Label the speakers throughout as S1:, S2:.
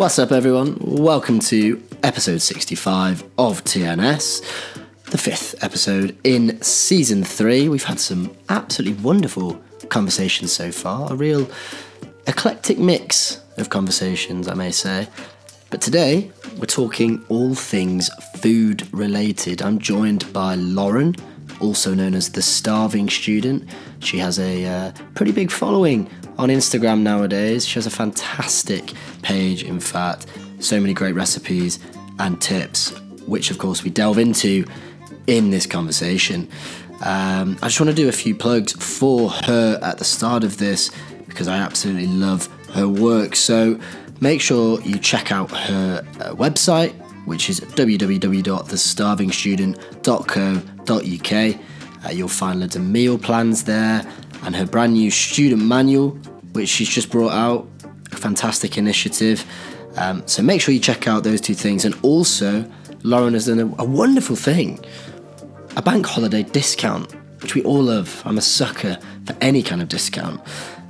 S1: What's up, everyone? Welcome to episode 65 of TNS, the fifth episode in season three. We've had some absolutely wonderful conversations so far, a real eclectic mix of conversations, I may say. But today, we're talking all things food related. I'm joined by Lauren, also known as the Starving Student. She has a uh, pretty big following on Instagram nowadays. She has a fantastic page, in fact, so many great recipes and tips, which of course we delve into in this conversation. Um, I just want to do a few plugs for her at the start of this because I absolutely love her work. So make sure you check out her uh, website, which is www.thestarvingstudent.co.uk. Uh, you'll find loads of meal plans there and her brand new student manual, which she's just brought out. A fantastic initiative. Um, so make sure you check out those two things. And also, Lauren has done a, a wonderful thing a bank holiday discount, which we all love. I'm a sucker for any kind of discount.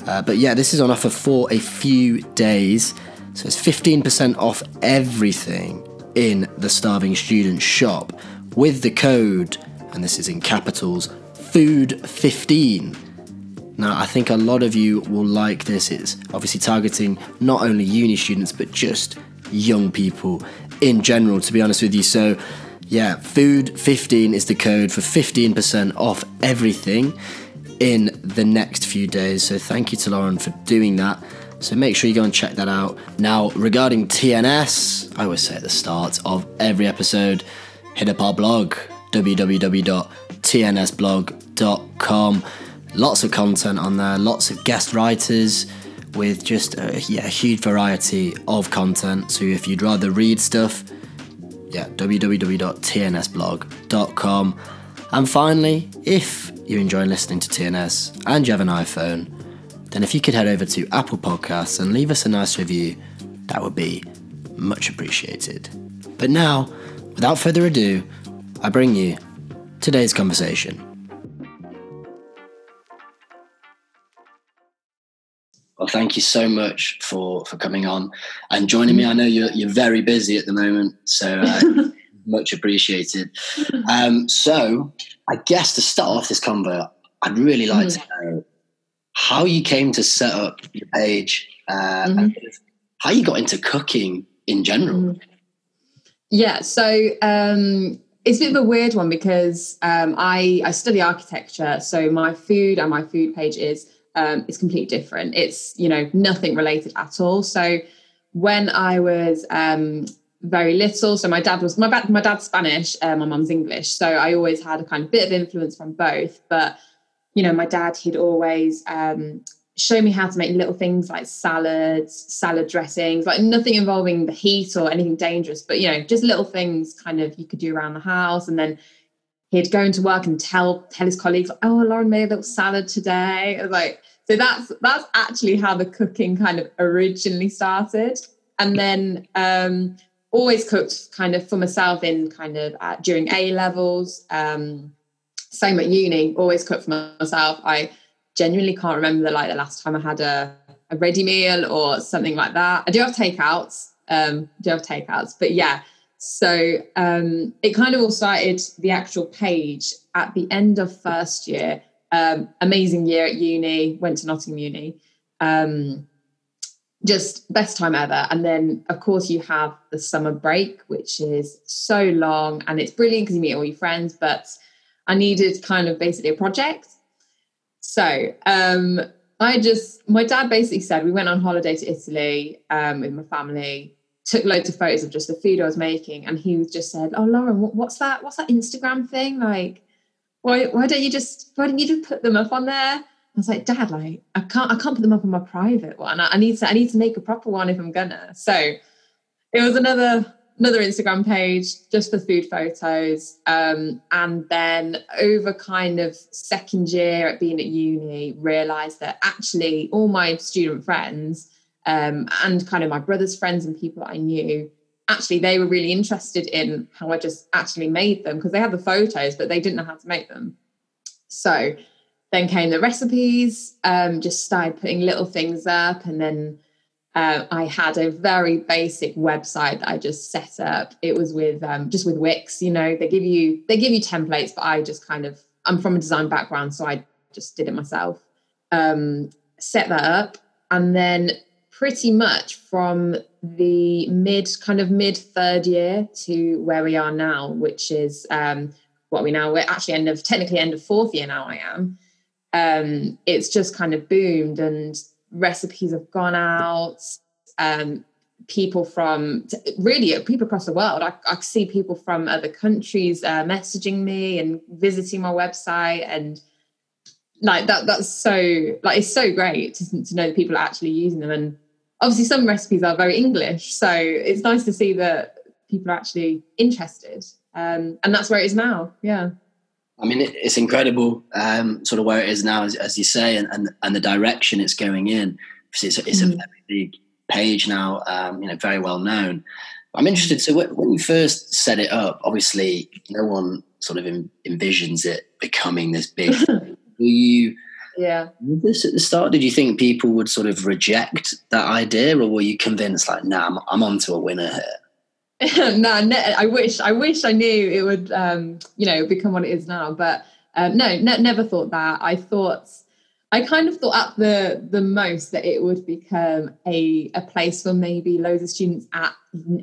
S1: Uh, but yeah, this is on offer for a few days. So it's 15% off everything in the Starving Student shop with the code, and this is in capitals, FOOD15. Now, I think a lot of you will like this. It's obviously targeting not only uni students, but just young people in general, to be honest with you. So, yeah, food15 is the code for 15% off everything in the next few days. So, thank you to Lauren for doing that. So, make sure you go and check that out. Now, regarding TNS, I always say at the start of every episode, hit up our blog, www.tnsblog.com lots of content on there, lots of guest writers with just a, yeah, a huge variety of content. So if you'd rather read stuff, yeah, www.tnsblog.com. And finally, if you're enjoying listening to TNS and you have an iPhone, then if you could head over to Apple Podcasts and leave us a nice review, that would be much appreciated. But now, without further ado, I bring you today's conversation. Well, thank you so much for for coming on and joining me. I know you're you're very busy at the moment, so uh, much appreciated. Um, so, I guess to start off this convo, I'd really like mm. to know how you came to set up your page, uh, mm-hmm. and how you got into cooking in general. Mm.
S2: Yeah, so um, it's a bit of a weird one because um, I I study architecture, so my food and my food page is um, is completely different. It's you know nothing related at all. So when I was um, very little, so my dad was my dad, my dad's Spanish, uh, my mum's English, so I always had a kind of bit of influence from both. But you know, my dad he'd always um, show me how to make little things like salads, salad dressings, like nothing involving the heat or anything dangerous, but you know, just little things kind of you could do around the house, and then he'd go into work and tell tell his colleagues, "Oh, Lauren made a little salad today." Was like, so that's that's actually how the cooking kind of originally started, and then um, always cooked kind of for myself in kind of uh, during A levels. Um, same at uni, always cook for myself. I genuinely can't remember the, like the last time I had a, a ready meal or something like that. I do have takeouts. Um, do have takeouts, but yeah, so um, it kind of all started the actual page at the end of first year. Um, amazing year at uni, went to Nottingham Uni. Um, just best time ever. And then, of course, you have the summer break, which is so long and it's brilliant because you meet all your friends. But I needed kind of basically a project. So um, I just, my dad basically said, we went on holiday to Italy um, with my family took loads of photos of just the food I was making, and he just said, "Oh, Lauren, what's that? What's that Instagram thing? Like, why why don't you just why don't you just put them up on there?" I was like, "Dad, like, I can't I can't put them up on my private one. I, I need to I need to make a proper one if I'm gonna." So it was another another Instagram page just for food photos. Um, and then over kind of second year at being at uni, realized that actually all my student friends um, and kind of my brother's friends and people I knew, actually they were really interested in how I just actually made them because they had the photos, but they didn't know how to make them. So then came the recipes, um, just started putting little things up and then uh, I had a very basic website that I just set up. It was with um, just with Wix. You know, they give you they give you templates, but I just kind of I'm from a design background, so I just did it myself. Um, set that up, and then pretty much from the mid kind of mid third year to where we are now, which is um, what we now we're actually end of technically end of fourth year now. I am. Um, it's just kind of boomed and recipes have gone out. Um, people from really people across the world. I, I see people from other countries uh, messaging me and visiting my website and like that that's so like it's so great to, to know that people are actually using them and obviously some recipes are very english so it's nice to see that people are actually interested um, and that's where it is now yeah
S1: I mean, it's incredible, um, sort of where it is now, as, as you say, and, and, and the direction it's going in. It's, it's mm. a very big page now, um, you know, very well known. I'm interested. So when you first set it up, obviously no one sort of envisions it becoming this big. Were you?
S2: Yeah.
S1: This at the start, did you think people would sort of reject that idea, or were you convinced, like, nah, I'm, I'm onto a winner here?
S2: no, ne- I wish I wish I knew it would um, you know become what it is now. But um, no, ne- never thought that. I thought I kind of thought at the the most that it would become a a place for maybe loads of students at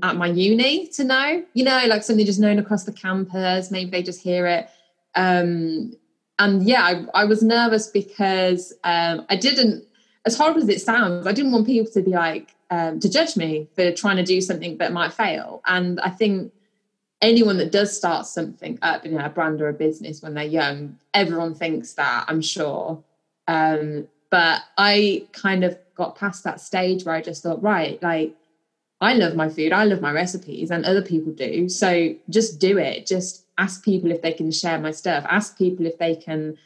S2: at my uni to know. You know, like something just known across the campus. Maybe they just hear it. Um, and yeah, I, I was nervous because um, I didn't. As horrible as it sounds, I didn't want people to be like, um, to judge me for trying to do something that might fail. And I think anyone that does start something up, you know, a brand or a business when they're young, everyone thinks that, I'm sure. Um, but I kind of got past that stage where I just thought, right, like, I love my food, I love my recipes, and other people do. So just do it. Just ask people if they can share my stuff. Ask people if they can,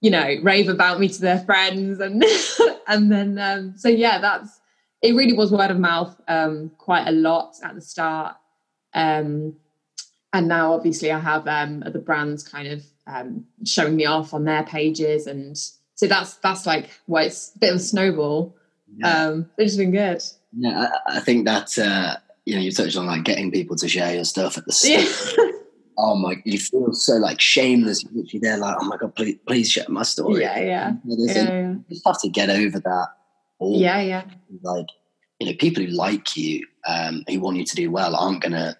S2: you know, rave about me to their friends, and and then um, so yeah, that's it really was word of mouth um, quite a lot at the start. Um, and now obviously I have um, other brands kind of um, showing me off on their pages. And so that's, that's like, well, it's a bit of a snowball. Yeah. Um, it's been good.
S1: Yeah, I, I think that, uh, you know, you touched on like getting people to share your stuff at the start. Oh my, you feel so like shameless. You're literally there like, oh my God, please, please share my story.
S2: Yeah, yeah.
S1: Yeah, yeah. you just have to get over that
S2: yeah, yeah.
S1: Like, you know, people who like you, um, who want you to do well, aren't going to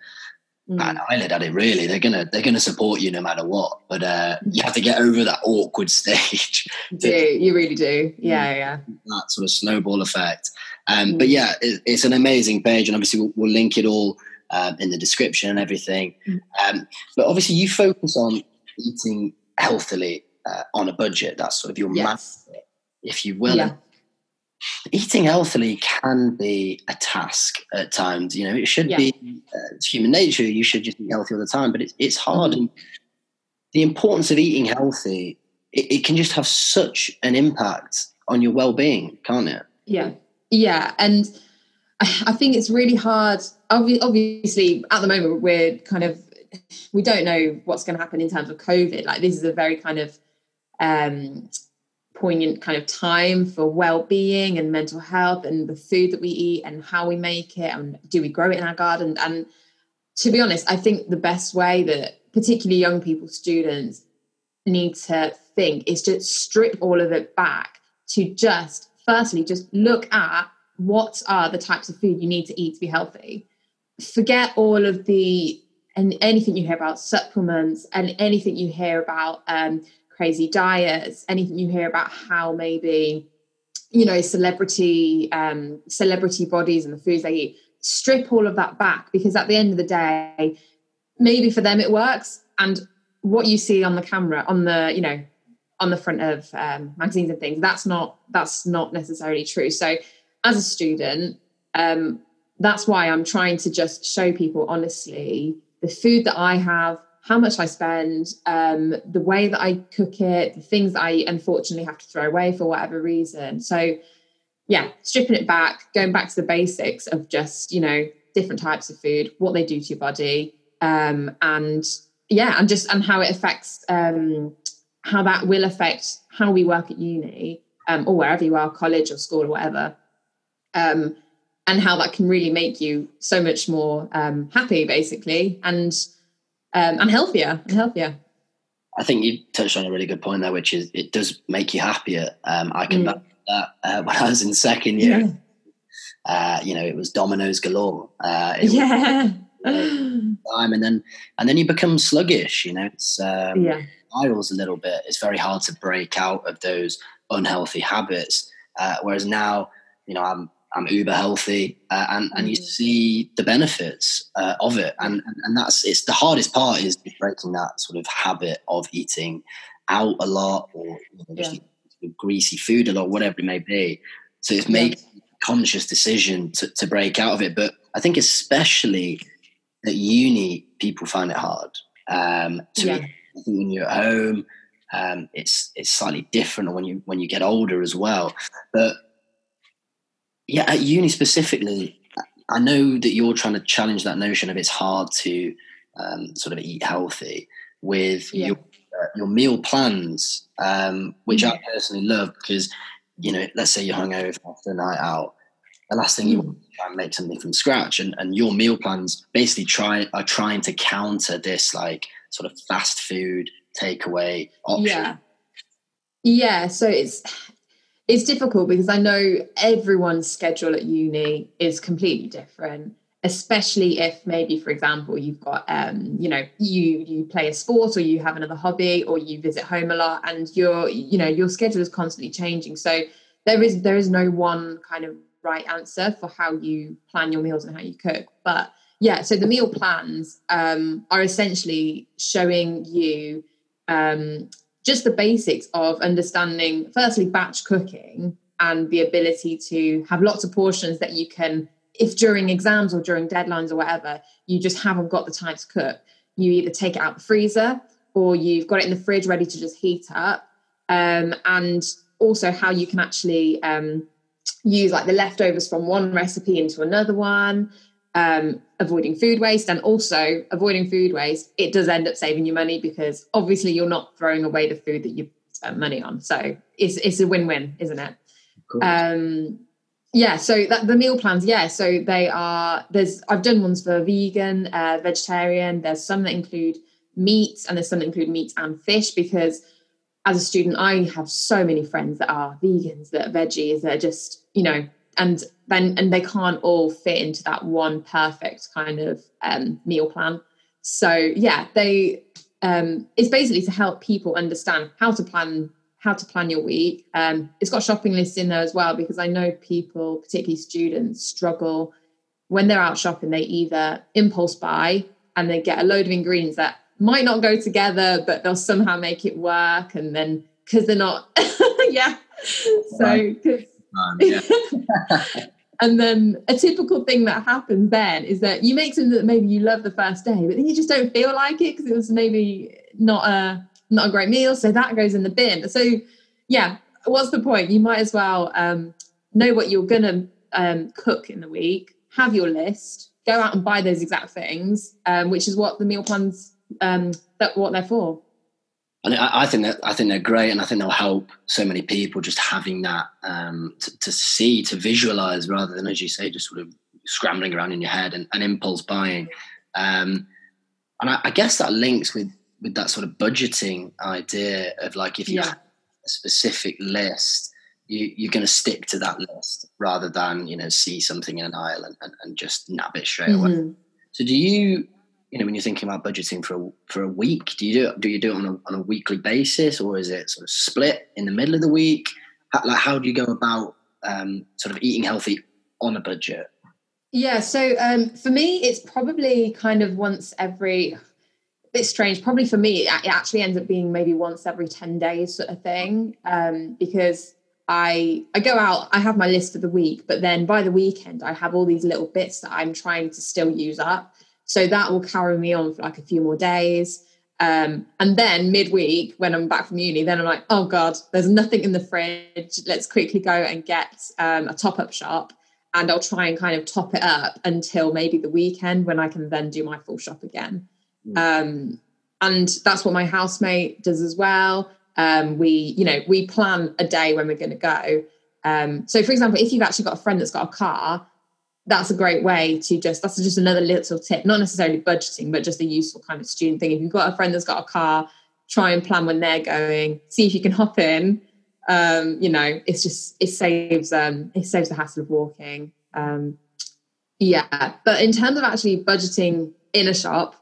S1: mm. an eyelid at it. Really, they're gonna they're gonna support you no matter what. But uh, you have to get over that awkward stage.
S2: You do you really do? Yeah, yeah.
S1: That sort of snowball effect. Um, mm. But yeah, it, it's an amazing page, and obviously we'll, we'll link it all um, in the description and everything. Mm. Um, but obviously, you focus on eating healthily uh, on a budget. That's sort of your yes. if you will. Yeah eating healthily can be a task at times. You know, it should yeah. be uh, it's human nature. You should just eat healthy all the time, but it's it's hard. Mm-hmm. And the importance of eating healthy, it, it, can just have such an impact on your well-being, can't it?
S2: Yeah, yeah, and I think it's really hard. Obviously, at the moment, we're kind of we don't know what's going to happen in terms of COVID. Like this is a very kind of um, poignant kind of time for well-being and mental health and the food that we eat and how we make it and do we grow it in our garden? And to be honest i think the best way that particularly young people students need to think is to strip all of it back to just firstly just look at what are the types of food you need to eat to be healthy. Forget all of the and anything you hear about supplements and anything you hear about um, crazy diets, anything you hear about how maybe, you know, celebrity um, celebrity bodies and the foods they eat, strip all of that back because at the end of the day, maybe for them it works. And what you see on the camera, on the, you know, on the front of um, magazines and things, that's not that's not necessarily true. So as a student, um, that's why I'm trying to just show people honestly the food that I have how much I spend, um, the way that I cook it, the things I unfortunately have to throw away for whatever reason. So, yeah, stripping it back, going back to the basics of just, you know, different types of food, what they do to your body, um, and yeah, and just and how it affects, um, how that will affect how we work at uni um, or wherever you are, college or school or whatever. Um, and how that can really make you so much more um, happy, basically, and um, and healthier and healthier.
S1: I think you touched on a really good point there, which is it does make you happier. Um, I can mm. that uh, when I was in second year. Yeah. Uh, you know, it was Domino's galore. Uh,
S2: yeah.
S1: time and then and then you become sluggish. You know, it's um,
S2: yeah.
S1: spirals a little bit. It's very hard to break out of those unhealthy habits. Uh, whereas now, you know, I'm I'm uber healthy, uh, and and you mm. see the benefits uh, of it, and, and, and that's it's the hardest part is breaking that sort of habit of eating out a lot or you know, just yeah. greasy food a lot, whatever it may be. So it's making yeah. a conscious decision to, to break out of it. But I think especially at uni, people find it hard. Um, to yeah. when you're at home, um, it's it's slightly different when you when you get older as well. But yeah, at uni specifically, I know that you're trying to challenge that notion of it's hard to um, sort of eat healthy with yeah. your uh, your meal plans, um, which I personally love because you know, let's say you're hungover after a night out, the last thing you mm. want to try and make something from scratch, and, and your meal plans basically try are trying to counter this like sort of fast food takeaway option.
S2: Yeah, yeah. So it's it's difficult because I know everyone's schedule at uni is completely different, especially if maybe, for example, you've got, um, you know, you you play a sport or you have another hobby or you visit home a lot, and your, you know, your schedule is constantly changing. So there is there is no one kind of right answer for how you plan your meals and how you cook, but yeah. So the meal plans um, are essentially showing you um, just the basics of understanding, firstly, batch cooking and the ability to have lots of portions that you can, if during exams or during deadlines or whatever, you just haven't got the time to cook, you either take it out the freezer or you've got it in the fridge ready to just heat up. Um, and also how you can actually um, use like the leftovers from one recipe into another one um, avoiding food waste and also avoiding food waste, it does end up saving you money because obviously you're not throwing away the food that you spent money on. So it's it's a win-win, isn't it? Um, yeah. So that the meal plans, yeah. So they are. There's I've done ones for vegan, uh, vegetarian. There's some that include meats, and there's some that include meat and fish because as a student, I have so many friends that are vegans, that are veggies, that are just you know and then and they can't all fit into that one perfect kind of um, meal plan. So yeah they um, it's basically to help people understand how to plan how to plan your week. Um, it's got shopping lists in there as well because i know people particularly students struggle. When they're out shopping they either impulse buy and they get a load of ingredients that might not go together but they'll somehow make it work and then because they're not yeah. So because yeah. and then a typical thing that happens then is that you make something that maybe you love the first day, but then you just don't feel like it because it was maybe not a not a great meal, so that goes in the bin. So yeah, what's the point? You might as well um, know what you're gonna um, cook in the week, have your list, go out and buy those exact things, um, which is what the meal plans um, that what they're for
S1: and I, I, think that I think they're great, and I think they'll help so many people just having that um, to, to, see, to visualize, rather than as you say, just sort of scrambling around in your head and, and impulse buying. Um, and I, I, guess that links with with that sort of budgeting idea of like if you yeah. have a specific list, you, you're going to stick to that list rather than you know see something in an aisle and, and, and just nab it straight mm-hmm. away. So do you you know when you're thinking about budgeting for a, for a week do you do it do you do it on a, on a weekly basis or is it sort of split in the middle of the week how, like how do you go about um, sort of eating healthy on a budget
S2: yeah so um, for me it's probably kind of once every bit strange probably for me it actually ends up being maybe once every 10 days sort of thing um, because I I go out, I have my list for the week, but then by the weekend I have all these little bits that I'm trying to still use up. So that will carry me on for like a few more days. Um, and then midweek, when I'm back from uni, then I'm like, oh God, there's nothing in the fridge. Let's quickly go and get um, a top up shop. And I'll try and kind of top it up until maybe the weekend when I can then do my full shop again. Mm. Um, and that's what my housemate does as well. Um, we, you know, we plan a day when we're going to go. Um, so, for example, if you've actually got a friend that's got a car, that's a great way to just that's just another little tip not necessarily budgeting but just a useful kind of student thing. If you've got a friend that's got a car try and plan when they're going see if you can hop in. Um, you know it's just it saves um it saves the hassle of walking. Um yeah but in terms of actually budgeting in a shop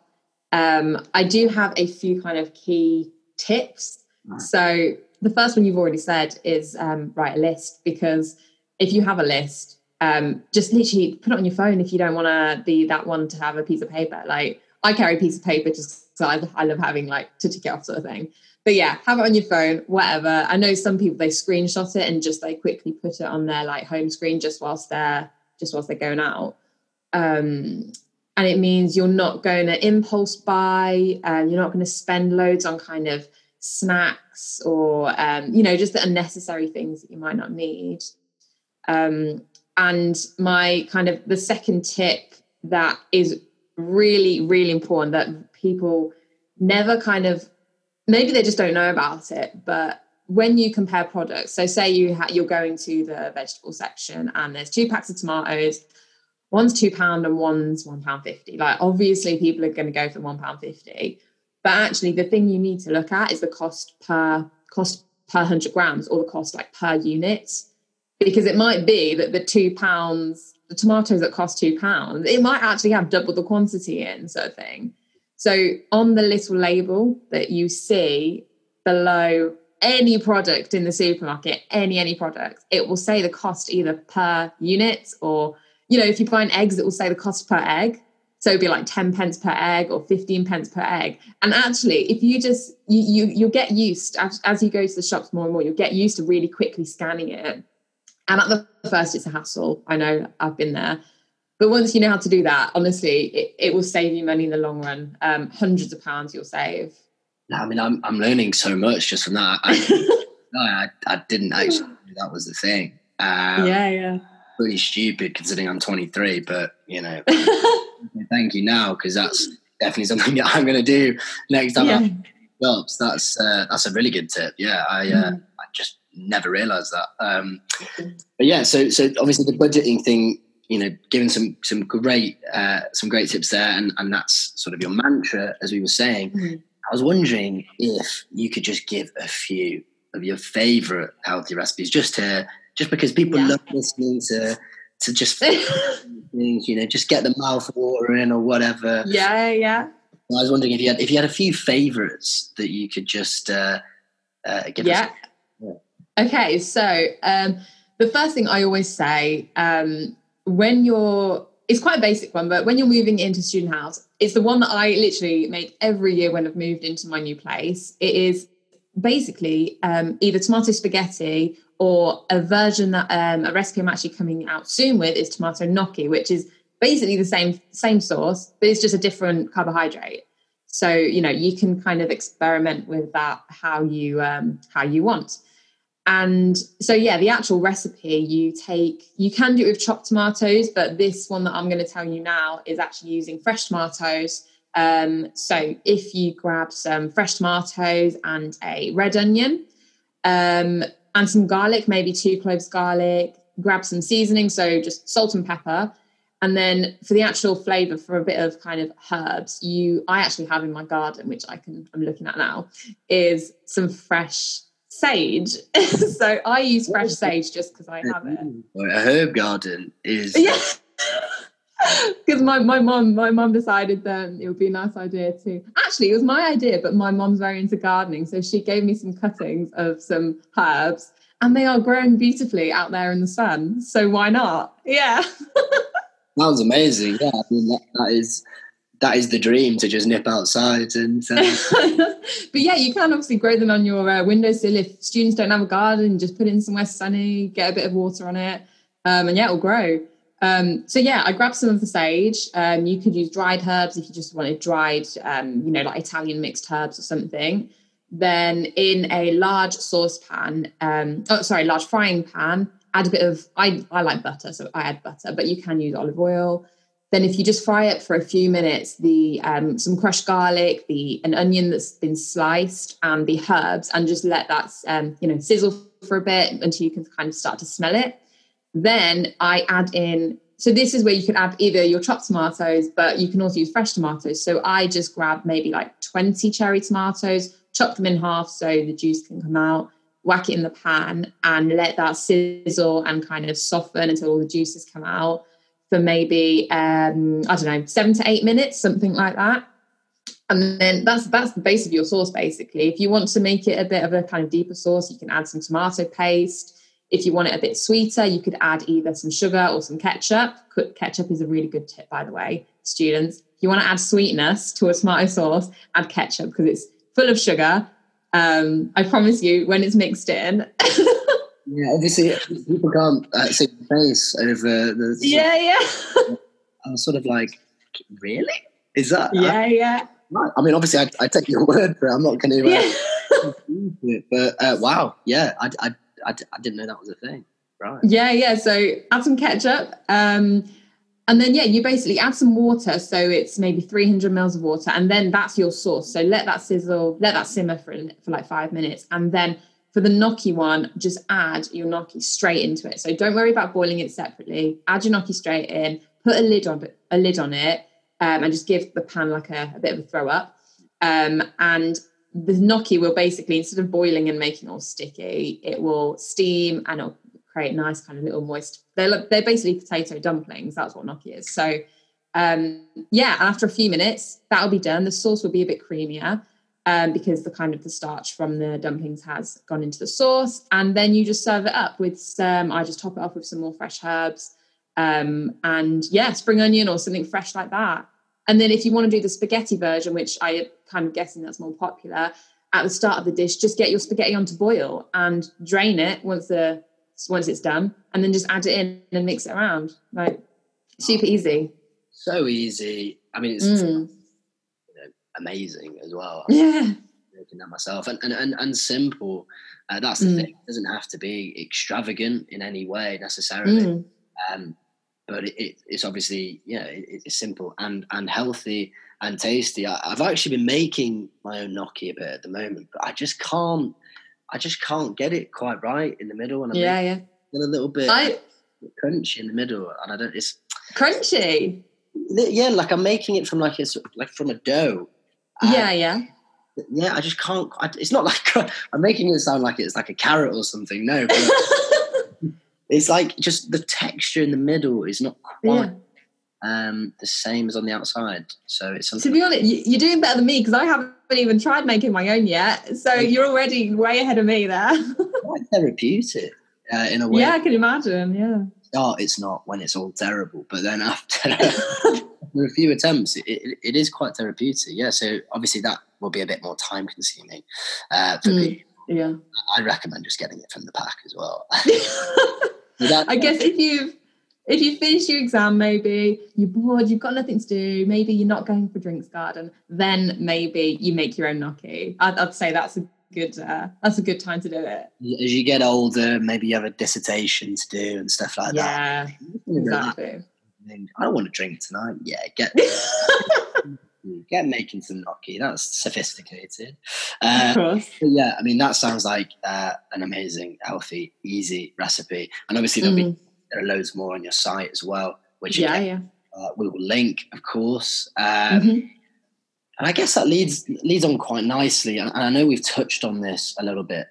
S2: um i do have a few kind of key tips. Right. so the first one you've already said is um, write a list because if you have a list um, just literally put it on your phone if you don't want to be that one to have a piece of paper. Like I carry a piece of paper just so I, I love having like to tick it off sort of thing. But yeah, have it on your phone, whatever. I know some people they screenshot it and just they quickly put it on their like home screen just whilst they're just whilst they're going out. Um, and it means you're not going to impulse buy, and you're not going to spend loads on kind of snacks or um, you know just the unnecessary things that you might not need. Um, and my kind of the second tip that is really, really important that people never kind of maybe they just don't know about it, but when you compare products, so say you ha- you're going to the vegetable section and there's two packs of tomatoes, one's two pound and one's one pound fifty. Like obviously people are going to go for one pound fifty, but actually the thing you need to look at is the cost per cost per hundred grams or the cost like per unit because it might be that the two pounds, the tomatoes that cost two pounds, it might actually have double the quantity in, sort of thing. So on the little label that you see below any product in the supermarket, any any product, it will say the cost either per unit or you know if you buy an eggs, it will say the cost per egg. So it'd be like 10 pence per egg or 15 pence per egg. And actually, if you just you you you'll get used as, as you go to the shops more and more, you'll get used to really quickly scanning it and at the first, it's a hassle. I know I've been there. But once you know how to do that, honestly, it, it will save you money in the long run. Um, hundreds of pounds you'll save.
S1: I mean, I'm, I'm learning so much just from that. I, no, I, I didn't actually that was the thing.
S2: Um, yeah, yeah.
S1: Pretty stupid considering I'm 23, but you know, thank you now because that's definitely something that I'm going to do next time. Yeah. Jobs. That's uh, that's a really good tip. Yeah, I uh, mm. I just never realized that. Um, but yeah, so so obviously the budgeting thing, you know, giving some some great uh, some great tips there, and and that's sort of your mantra, as we were saying. Mm-hmm. I was wondering if you could just give a few of your favorite healthy recipes, just to just because people yeah. love listening to to just things, you know, just get the mouth watering or whatever.
S2: Yeah, yeah.
S1: I was wondering if you had if you had a few favorites that you could just uh, uh, give
S2: yeah. us. Okay, so um, the first thing I always say um, when you're, it's quite a basic one, but when you're moving into student house, it's the one that I literally make every year when I've moved into my new place. It is basically um, either tomato spaghetti or a version that um, a recipe I'm actually coming out soon with is tomato gnocchi, which is basically the same same sauce, but it's just a different carbohydrate. So you know you can kind of experiment with that how you um, how you want. And so, yeah, the actual recipe you take, you can do it with chopped tomatoes, but this one that I'm going to tell you now is actually using fresh tomatoes. Um, so, if you grab some fresh tomatoes and a red onion um, and some garlic, maybe two cloves garlic, grab some seasoning, so just salt and pepper. And then for the actual flavor, for a bit of kind of herbs, you I actually have in my garden, which I can I'm looking at now, is some fresh sage. so I use fresh sage just because I have it.
S1: A herb garden is
S2: yeah. Because my my mom my mom decided that it would be a nice idea to actually it was my idea, but my mom's very into gardening, so she gave me some cuttings of some herbs, and they are growing beautifully out there in the sun. So why not? Yeah.
S1: Sounds amazing. Yeah, I mean that, that is that is the dream to just nip outside and. Uh...
S2: but yeah, you can obviously grow them on your uh, windowsill if students don't have a garden. Just put in somewhere sunny, get a bit of water on it, um, and yeah, it'll grow. Um, so yeah, I grabbed some of the sage. Um, you could use dried herbs if you just wanted dried, um, you know, like Italian mixed herbs or something. Then in a large saucepan, um, oh sorry, large frying pan, add a bit of I I like butter, so I add butter, but you can use olive oil. Then, if you just fry it for a few minutes, the um, some crushed garlic, the an onion that's been sliced, and the herbs, and just let that um, you know sizzle for a bit until you can kind of start to smell it. Then I add in so this is where you can add either your chopped tomatoes, but you can also use fresh tomatoes. So I just grab maybe like 20 cherry tomatoes, chop them in half so the juice can come out, whack it in the pan and let that sizzle and kind of soften until all the juices come out for maybe um, I don't know, seven to eight minutes, something like that. And then that's that's the base of your sauce basically. If you want to make it a bit of a kind of deeper sauce, you can add some tomato paste. If you want it a bit sweeter, you could add either some sugar or some ketchup. Ketchup is a really good tip, by the way, students. If you want to add sweetness to a tomato sauce, add ketchup because it's full of sugar. Um, I promise you, when it's mixed in.
S1: yeah, obviously, people can't uh, see the face over the.
S2: Yeah, yeah.
S1: I'm sort of like, really? Is that?
S2: Yeah, I, yeah.
S1: I mean, obviously, I, I take your word for it. I'm not going to. Uh, yeah. but uh, wow, yeah, I, I, I, I didn't know that was a thing. Right.
S2: Yeah, yeah. So add some ketchup. Um, and then, yeah, you basically add some water. So it's maybe 300 mils of water. And then that's your sauce. So let that sizzle, let that simmer for, for like five minutes. And then for the gnocchi one, just add your gnocchi straight into it. So don't worry about boiling it separately. Add your gnocchi straight in, put a lid on a lid on it, um, and just give the pan like a, a bit of a throw up. Um, and the gnocchi will basically, instead of boiling and making all sticky, it will steam and it'll create nice kind of little moist. They're they're basically potato dumplings. That's what gnocchi is. So um, yeah, after a few minutes, that'll be done. The sauce will be a bit creamier um, because the kind of the starch from the dumplings has gone into the sauce, and then you just serve it up with some. I just top it off with some more fresh herbs, um, and yeah, spring onion or something fresh like that. And then if you want to do the spaghetti version, which I kind of guessing that's more popular, at the start of the dish, just get your spaghetti on to boil and drain it once the once it's done, and then just add it in and mix it around. Like super easy.
S1: So easy. I mean, it's mm. Amazing as well.
S2: Yeah.
S1: Making that myself and and and, and simple. Uh, that's the mm. thing. It doesn't have to be extravagant in any way necessarily. Mm. Um, but it, it, it's obviously yeah, it, it's simple and and healthy and tasty. I, have actually been making my own gnocchi a bit at the moment, but I just can't I just can't get it quite right in the middle, and I'm
S2: yeah, yeah,
S1: a little bit I, crunchy in the middle, and I don't. It's
S2: crunchy.
S1: Yeah, like I'm making it from like it's like from a dough.
S2: Yeah, yeah.
S1: Yeah, I just can't. It's not like I'm making it sound like it's like a carrot or something. No, it's like just the texture in the middle is not quite. Yeah um, the same as on the outside. So it's something.
S2: to be honest, you're doing better than me because I haven't even tried making my own yet. So you're already way ahead of me there.
S1: quite therapeutic uh, in a way.
S2: Yeah, I can imagine. Yeah.
S1: Oh, it's not when it's all terrible, but then after, a few attempts, it, it, it is quite therapeutic. Yeah. So obviously that will be a bit more time consuming uh, for mm, me.
S2: Yeah.
S1: I recommend just getting it from the pack as well.
S2: I guess if you've if you finish your exam, maybe you're bored, you've got nothing to do, maybe you're not going for drinks garden, then maybe you make your own gnocchi. I'd, I'd say that's a good uh, that's a good time to do it.
S1: As you get older, maybe you have a dissertation to do and stuff like
S2: yeah, that. Yeah, exactly.
S1: I don't want to drink tonight. Yeah, get get making some gnocchi. That's sophisticated. Uh, yeah, I mean that sounds like uh, an amazing, healthy, easy recipe, and obviously there'll mm. be there are loads more on your site as well, which
S2: yeah, yeah.
S1: Uh, we will link, of course. Um, mm-hmm. And I guess that leads leads on quite nicely. And, I know we've touched on this a little bit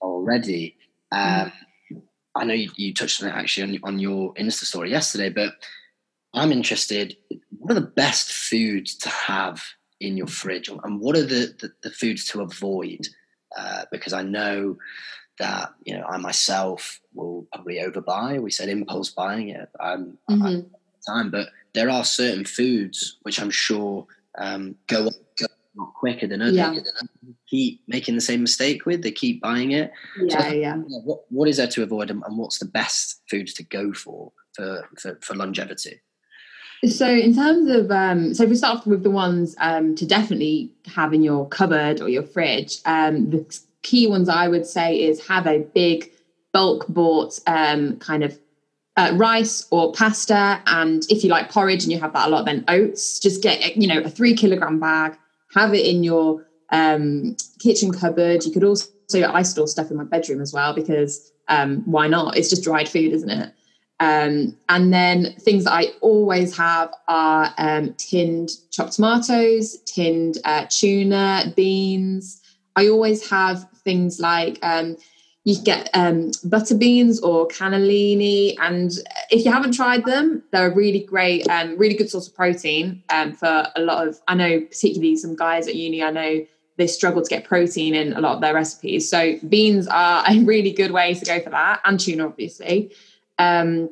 S1: already. Um, mm. I know you, you, touched on it actually on, on your Insta story yesterday, but I'm interested. What are the best foods to have in your fridge, and what are the the, the foods to avoid? Uh, because I know that you know I myself will probably overbuy. We said impulse buying it um, mm-hmm. time, but there are certain foods which I'm sure um, go, go quicker than others. Yeah. Keep making the same mistake with. They keep buying it.
S2: Yeah, so, yeah.
S1: What, what is there to avoid, and, and what's the best foods to go for for for, for longevity?
S2: So, in terms of, um, so if we start off with the ones um, to definitely have in your cupboard or your fridge, um, the key ones I would say is have a big bulk bought um, kind of uh, rice or pasta, and if you like porridge and you have that a lot, then oats. Just get you know a three kilogram bag, have it in your um, kitchen cupboard. You could also I store stuff in my bedroom as well because um, why not? It's just dried food, isn't it? Um, and then things that I always have are um, tinned chopped tomatoes, tinned uh, tuna, beans. I always have things like um, you get um, butter beans or cannellini, and if you haven't tried them, they're a really great, um, really good source of protein um, for a lot of. I know particularly some guys at uni. I know they struggle to get protein in a lot of their recipes. So beans are a really good way to go for that, and tuna, obviously. Um,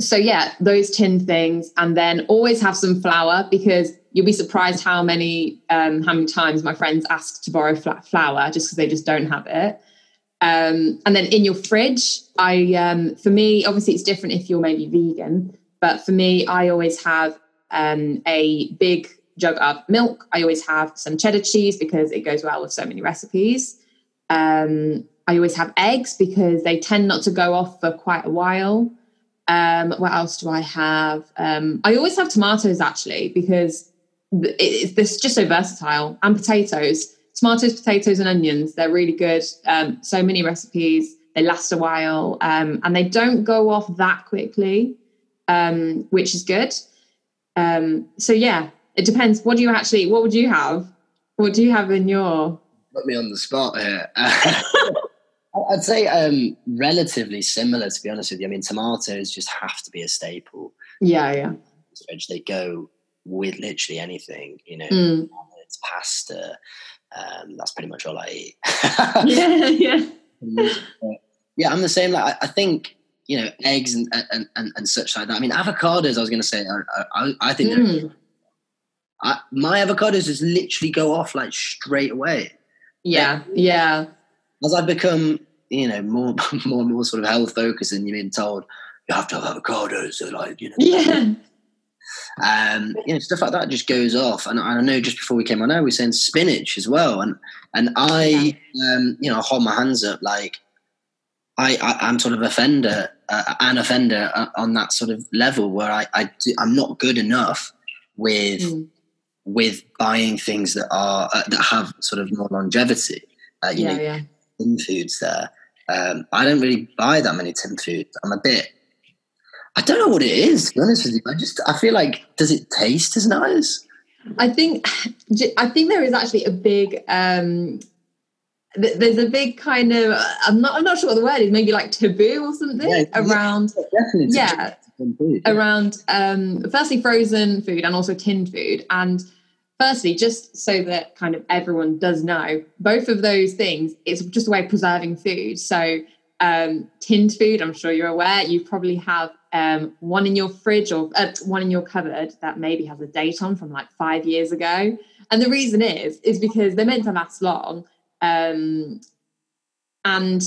S2: so yeah, those tin things, and then always have some flour because you'll be surprised how many um, how many times my friends ask to borrow flour just because they just don't have it. Um, and then in your fridge, I um, for me, obviously it's different if you're maybe vegan, but for me, I always have um, a big jug of milk. I always have some cheddar cheese because it goes well with so many recipes. Um, I always have eggs because they tend not to go off for quite a while. Um, what else do I have? Um, I always have tomatoes actually because it's, it's just so versatile, and potatoes. Tomatoes, potatoes, and onions. They're really good. Um, so many recipes. They last a while, um, and they don't go off that quickly, um, which is good. Um, so yeah, it depends. What do you actually? What would you have? What do you have in your?
S1: Put me on the spot here. I'd say um, relatively similar, to be honest with you. I mean, tomatoes just have to be a staple.
S2: Yeah, yeah.
S1: They go with literally anything, you know,
S2: mm.
S1: it's pasta. Um, that's pretty much all I eat.
S2: yeah, yeah.
S1: yeah, I'm the same. Like, I, I think you know, eggs and, and, and, and, such like that. I mean, avocados. I was going to say, I, I, I think mm. I, my avocados just literally go off like straight away.
S2: Yeah, yeah.
S1: As I've become, you know, more more and more sort of health focused, and you're being told you have to have avocados, so like you know,
S2: yeah.
S1: Um, you know, stuff like that just goes off. And I know just before we came on air, we were saying spinach as well. And and I, um, you know, hold my hands up like I, I am sort of offender, uh, an offender uh, on that sort of level where I, I do, I'm not good enough with mm. with buying things that are uh, that have sort of more longevity. Uh, you
S2: yeah,
S1: know,
S2: yeah.
S1: tin foods there. Um, I don't really buy that many tin foods. I'm a bit I don't know what it is. To be honest with you, I just I feel like does it taste as nice?
S2: I think I think there is actually a big um there's a big kind of I'm not I'm not sure what the word is maybe like taboo or something yeah, around
S1: yeah,
S2: yeah around um firstly frozen food and also tinned food and firstly just so that kind of everyone does know both of those things it's just a way of preserving food so um tinned food I'm sure you're aware you probably have um, one in your fridge or uh, one in your cupboard that maybe has a date on from like five years ago. And the reason is, is because they're meant to last long. Um, and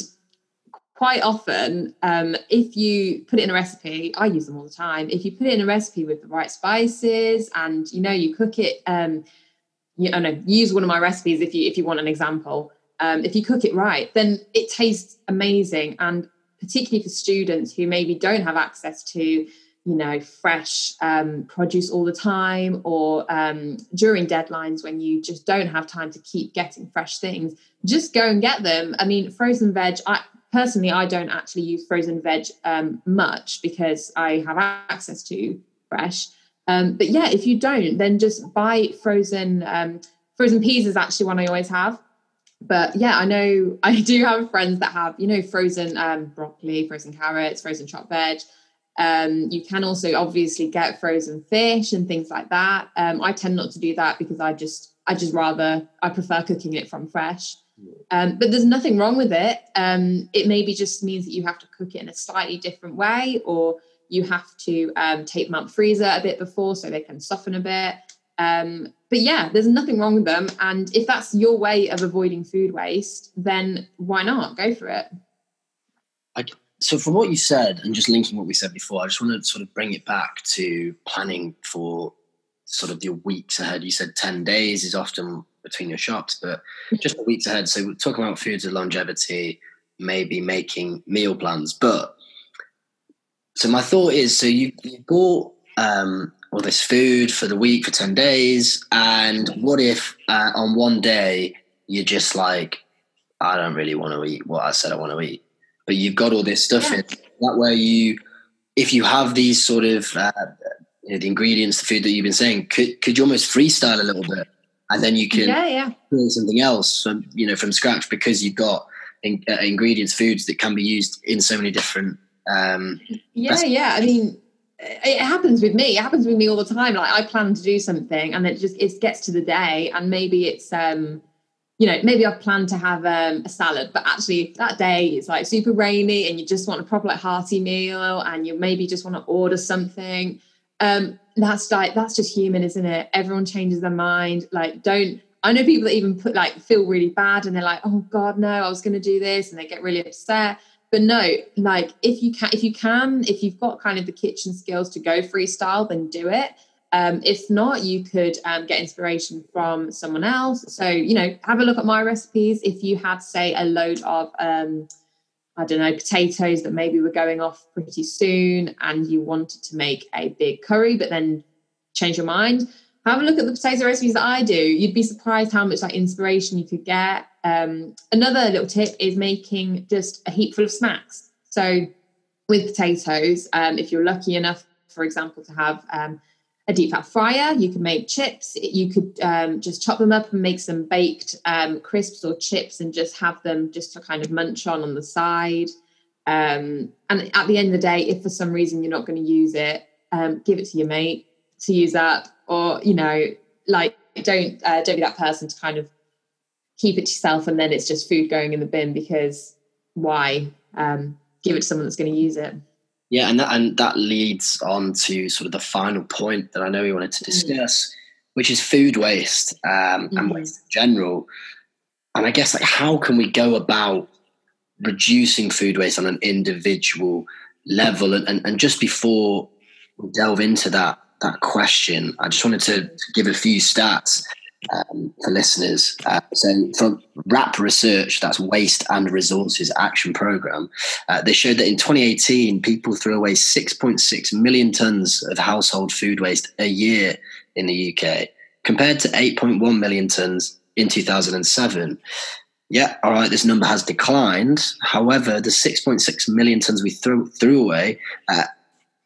S2: quite often, um, if you put it in a recipe, I use them all the time. If you put it in a recipe with the right spices and you know you cook it, um, you, I know use one of my recipes if you if you want an example. Um, if you cook it right, then it tastes amazing. And particularly for students who maybe don't have access to you know fresh um, produce all the time or um, during deadlines when you just don't have time to keep getting fresh things just go and get them i mean frozen veg i personally i don't actually use frozen veg um, much because i have access to fresh um, but yeah if you don't then just buy frozen um, frozen peas is actually one i always have but yeah, I know I do have friends that have, you know, frozen um, broccoli, frozen carrots, frozen chopped veg. Um, you can also obviously get frozen fish and things like that. Um, I tend not to do that because I just, I just rather, I prefer cooking it from fresh. Um, but there's nothing wrong with it. Um, it maybe just means that you have to cook it in a slightly different way, or you have to um, take them out the freezer a bit before so they can soften a bit. Um, but yeah, there's nothing wrong with them. And if that's your way of avoiding food waste, then why not? Go for it.
S1: I, so, from what you said, and just linking what we said before, I just want to sort of bring it back to planning for sort of your weeks ahead. You said 10 days is often between your shops, but just the weeks ahead. So, we're talking about foods of longevity, maybe making meal plans. But so, my thought is so you, you bought um, all this food for the week for 10 days. And what if uh, on one day you're just like, I don't really want to eat what I said I want to eat, but you've got all this stuff yeah. in that way you if you have these sort of uh, you know, the ingredients, the food that you've been saying, could could you almost freestyle a little bit, and then you can
S2: yeah, yeah.
S1: create something else from you know from scratch because you've got in, uh, ingredients, foods that can be used in so many different. Um,
S2: yeah, yeah. I mean, it happens with me. It happens with me all the time. Like I plan to do something, and then it just it gets to the day, and maybe it's um, you know, maybe I've planned to have um, a salad, but actually that day it's like super rainy, and you just want a proper like hearty meal, and you maybe just want to order something um, that's like that's just human, isn't it? Everyone changes their mind. Like, don't I know people that even put like feel really bad and they're like, oh God, no, I was gonna do this, and they get really upset. But no, like if you can if you can, if you've got kind of the kitchen skills to go freestyle, then do it. Um, if not, you could um, get inspiration from someone else. So, you know, have a look at my recipes. If you had, say, a load of um, I don't know, potatoes that maybe were going off pretty soon and you wanted to make a big curry, but then change your mind, have a look at the potato recipes that I do. You'd be surprised how much like inspiration you could get. Um, another little tip is making just a heap full of snacks. So with potatoes, um, if you're lucky enough, for example, to have um, a deep fat fryer. You can make chips. You could um, just chop them up and make some baked um, crisps or chips and just have them just to kind of munch on on the side. Um, and at the end of the day, if for some reason you're not going to use it, um, give it to your mate to use up, or you know, like don't uh, don't be that person to kind of keep it to yourself and then it's just food going in the bin because why? Um, give it to someone that's going to use it.
S1: Yeah, and that, and that leads on to sort of the final point that I know we wanted to mm. discuss, mm. which is food waste um, mm. and waste in general. And I guess like how can we go about reducing food waste on an individual level? And, and, and just before we delve into that that question, I just wanted to give a few stats um, for listeners. Uh, so, from WRAP Research, that's Waste and Resources Action Program, uh, they showed that in 2018, people threw away 6.6 million tons of household food waste a year in the UK, compared to 8.1 million tons in 2007. Yeah, all right, this number has declined. However, the 6.6 million tons we threw, threw away, uh,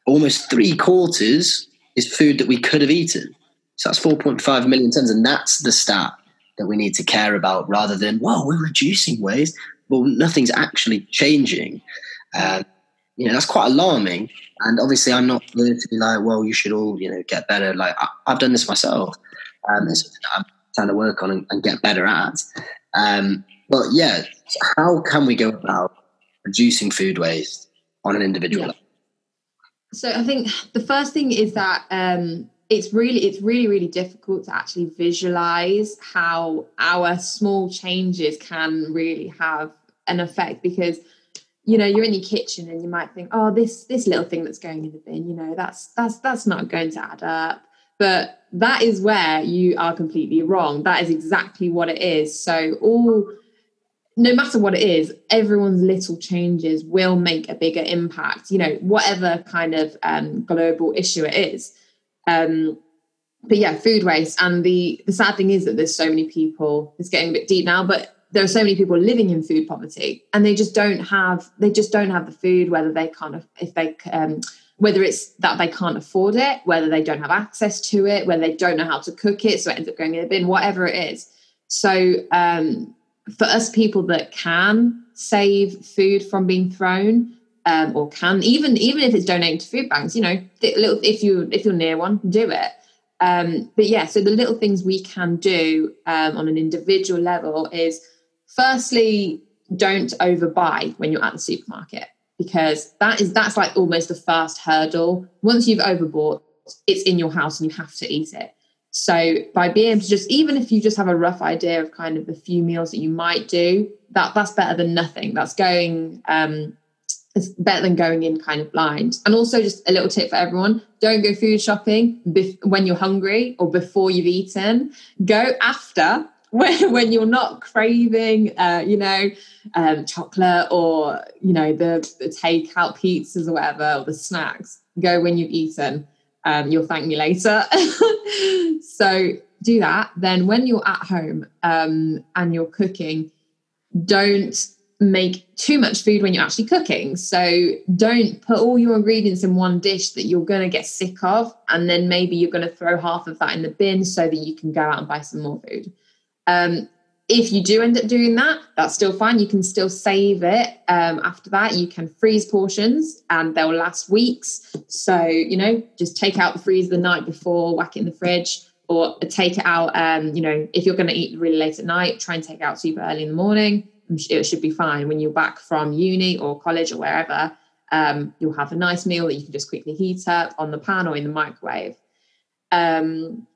S1: almost three quarters is food that we could have eaten. So that's 4.5 million tons. And that's the stat that we need to care about rather than, well, we're reducing waste. Well, nothing's actually changing. Uh, you know, that's quite alarming. And obviously, I'm not there to be like, well, you should all, you know, get better. Like, I, have done this myself. Um, it's something that I'm trying to work on and, and get better at. Um, but yeah, how can we go about reducing food waste on an individual yeah. level?
S2: So I think the first thing is that um, it's really it's really really difficult to actually visualize how our small changes can really have an effect because you know you're in your kitchen and you might think oh this this little thing that's going in the bin you know that's that's that's not going to add up. But that is where you are completely wrong. That is exactly what it is. So all no matter what it is everyone's little changes will make a bigger impact you know whatever kind of um, global issue it is um, but yeah, food waste. And the the sad thing is that there's so many people. It's getting a bit deep now, but there are so many people living in food poverty, and they just don't have they just don't have the food. Whether they of if they um, whether it's that they can't afford it, whether they don't have access to it, whether they don't know how to cook it, so it ends up going in the bin, whatever it is. So um, for us people that can save food from being thrown, um, or can even even if it's donating to food banks you know little if you if you're near one do it. Um, but yeah so the little things we can do um, on an individual level is firstly don't overbuy when you're at the supermarket because that is that's like almost the first hurdle. Once you've overbought it's in your house and you have to eat it. So by being able to just even if you just have a rough idea of kind of the few meals that you might do that that's better than nothing. That's going um, it's better than going in kind of blind. And also, just a little tip for everyone don't go food shopping bef- when you're hungry or before you've eaten. Go after when, when you're not craving, uh, you know, um, chocolate or, you know, the, the takeout pizzas or whatever, or the snacks. Go when you've eaten. Um, you'll thank me later. so do that. Then, when you're at home um, and you're cooking, don't make too much food when you're actually cooking. So don't put all your ingredients in one dish that you're going to get sick of. And then maybe you're going to throw half of that in the bin so that you can go out and buy some more food. Um, if you do end up doing that, that's still fine. You can still save it um, after that. You can freeze portions and they'll last weeks. So, you know, just take out the freezer the night before, whack it in the fridge, or take it out. Um, you know, if you're going to eat really late at night, try and take it out super early in the morning. It should be fine when you're back from uni or college or wherever. Um, you'll have a nice meal that you can just quickly heat up on the pan or in the microwave. Um,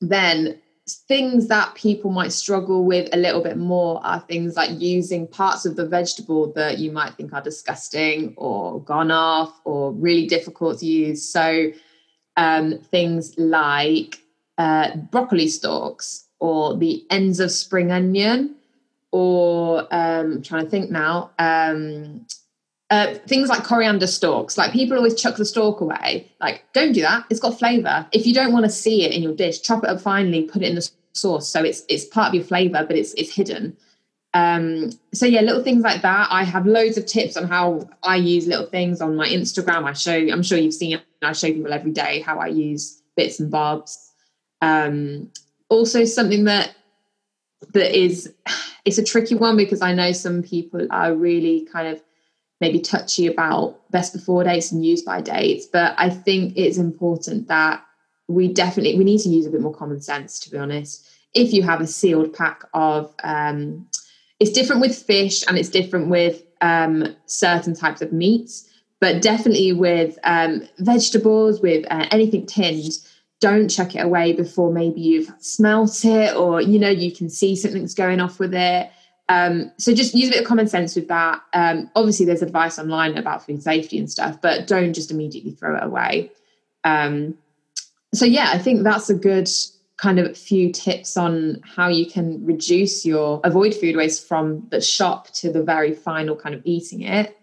S2: then things that people might struggle with a little bit more are things like using parts of the vegetable that you might think are disgusting or gone off or really difficult to use. So, um, things like uh, broccoli stalks or the ends of spring onion, or um, I'm trying to think now, um, uh, things like coriander stalks. Like people always chuck the stalk away. Like, don't do that. It's got flavor. If you don't want to see it in your dish, chop it up finely, put it in the sauce. So it's it's part of your flavor, but it's it's hidden. Um, so yeah, little things like that. I have loads of tips on how I use little things on my Instagram. I show. I'm sure you've seen. I show people every day how I use bits and bobs. Um, also, something that that is it's a tricky one because I know some people are really kind of maybe touchy about best before dates and use by dates but i think it's important that we definitely we need to use a bit more common sense to be honest. If you have a sealed pack of um, it's different with fish and it's different with um, certain types of meats but definitely with um, vegetables with uh, anything tinned don't chuck it away before maybe you've smelt it or you know you can see something's going off with it um, so just use a bit of common sense with that. Um, obviously, there's advice online about food safety and stuff, but don't just immediately throw it away. Um, so yeah, I think that's a good kind of few tips on how you can reduce your avoid food waste from the shop to the very final kind of eating it.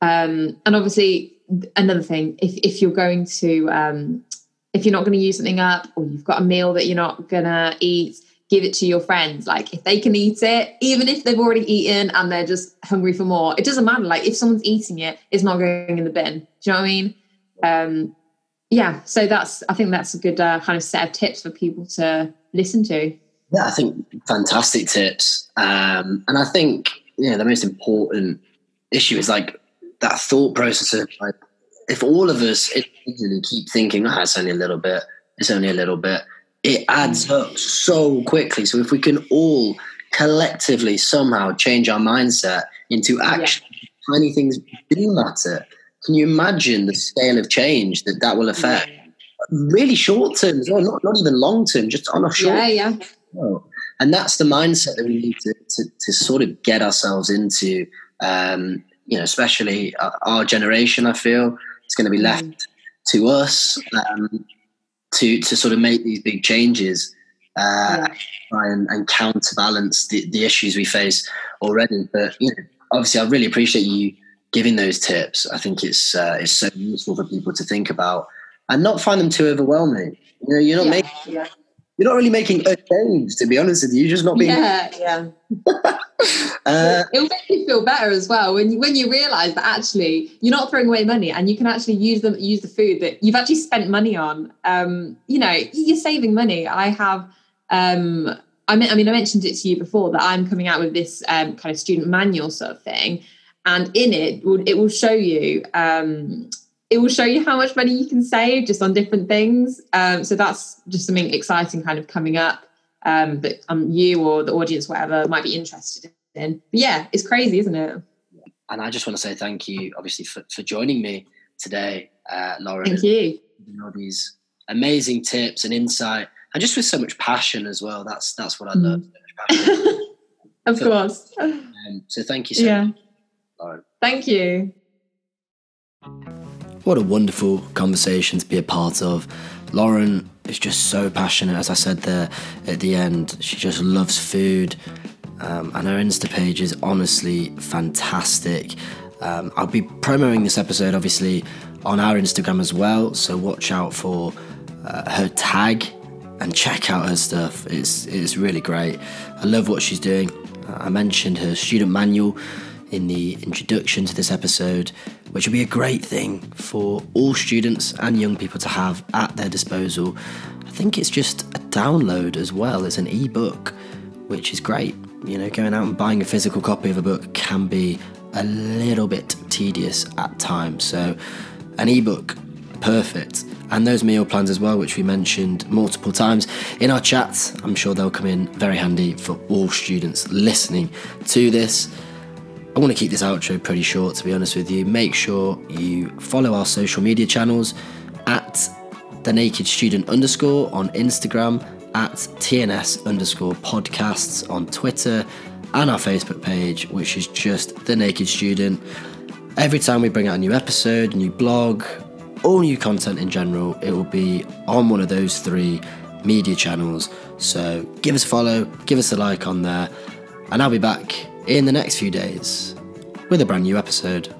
S2: Um, and obviously, another thing, if if you're going to um, if you're not going to use something up or you've got a meal that you're not going to eat give it to your friends. Like if they can eat it, even if they've already eaten and they're just hungry for more, it doesn't matter. Like if someone's eating it, it's not going in the bin. Do you know what I mean? Um, yeah. So that's I think that's a good uh, kind of set of tips for people to listen to.
S1: Yeah, I think fantastic tips, um, and I think you know the most important issue is like that thought process of like if all of us individually keep thinking, oh, it's only a little bit, it's only a little bit, it adds hmm. up so quickly. So if we can all collectively somehow change our mindset into action, yeah. tiny things do matter. Can you imagine the scale of change that that will affect? Yeah. Really short term as well, not, not even long term, just on a short.
S2: Yeah, yeah.
S1: Oh. And that's the mindset that we need to, to, to sort of get ourselves into. Um, you know, especially uh, our generation, I feel it's going to be left mm. to us. Um, to to sort of make these big changes uh, yeah. and, and, counterbalance the, the issues we face already. But you know, obviously, I really appreciate you giving those tips. I think it's uh, it's so useful for people to think about and not find them too overwhelming. You know, you're not yeah, making yeah you're not really making a change, to be honest with you. You're just not being.
S2: Yeah, yeah. uh, It'll make you feel better as well when you when you realise that actually you're not throwing away money and you can actually use them use the food that you've actually spent money on. Um, you know, you're saving money. I have. Um, I mean, I mean, I mentioned it to you before that I'm coming out with this um, kind of student manual sort of thing, and in it, it will show you um, it will show you how much money you can save just on different things. Um, so that's just something exciting kind of coming up um, that um, you or the audience, whatever, might be interested in. But yeah, it's crazy, isn't it?
S1: And I just want to say thank you, obviously, for, for joining me today, uh, Laura.
S2: Thank you.
S1: you know, these amazing tips and insight, and just with so much passion as well. That's that's what I love.
S2: Mm. of so, course.
S1: Um, so thank you so
S2: yeah.
S1: much, Lauren.
S2: Thank you.
S1: What a wonderful conversation to be a part of. Lauren is just so passionate, as I said there at the end. She just loves food, um, and her Insta page is honestly fantastic. Um, I'll be promoting this episode obviously on our Instagram as well, so watch out for uh, her tag and check out her stuff. It's it's really great. I love what she's doing. I mentioned her student manual in the introduction to this episode, which will be a great thing for all students and young people to have at their disposal. I think it's just a download as well as an ebook, which is great. You know, going out and buying a physical copy of a book can be a little bit tedious at times. So, an ebook, perfect. And those meal plans as well, which we mentioned multiple times in our chats. I'm sure they'll come in very handy for all students listening to this. I want to keep this outro pretty short, to be honest with you. Make sure you follow our social media channels at the naked student underscore on Instagram, at TNS underscore podcasts on Twitter, and our Facebook page, which is just the naked student. Every time we bring out a new episode, new blog, all new content in general, it will be on one of those three media channels. So give us a follow, give us a like on there, and I'll be back in the next few days with a brand new episode.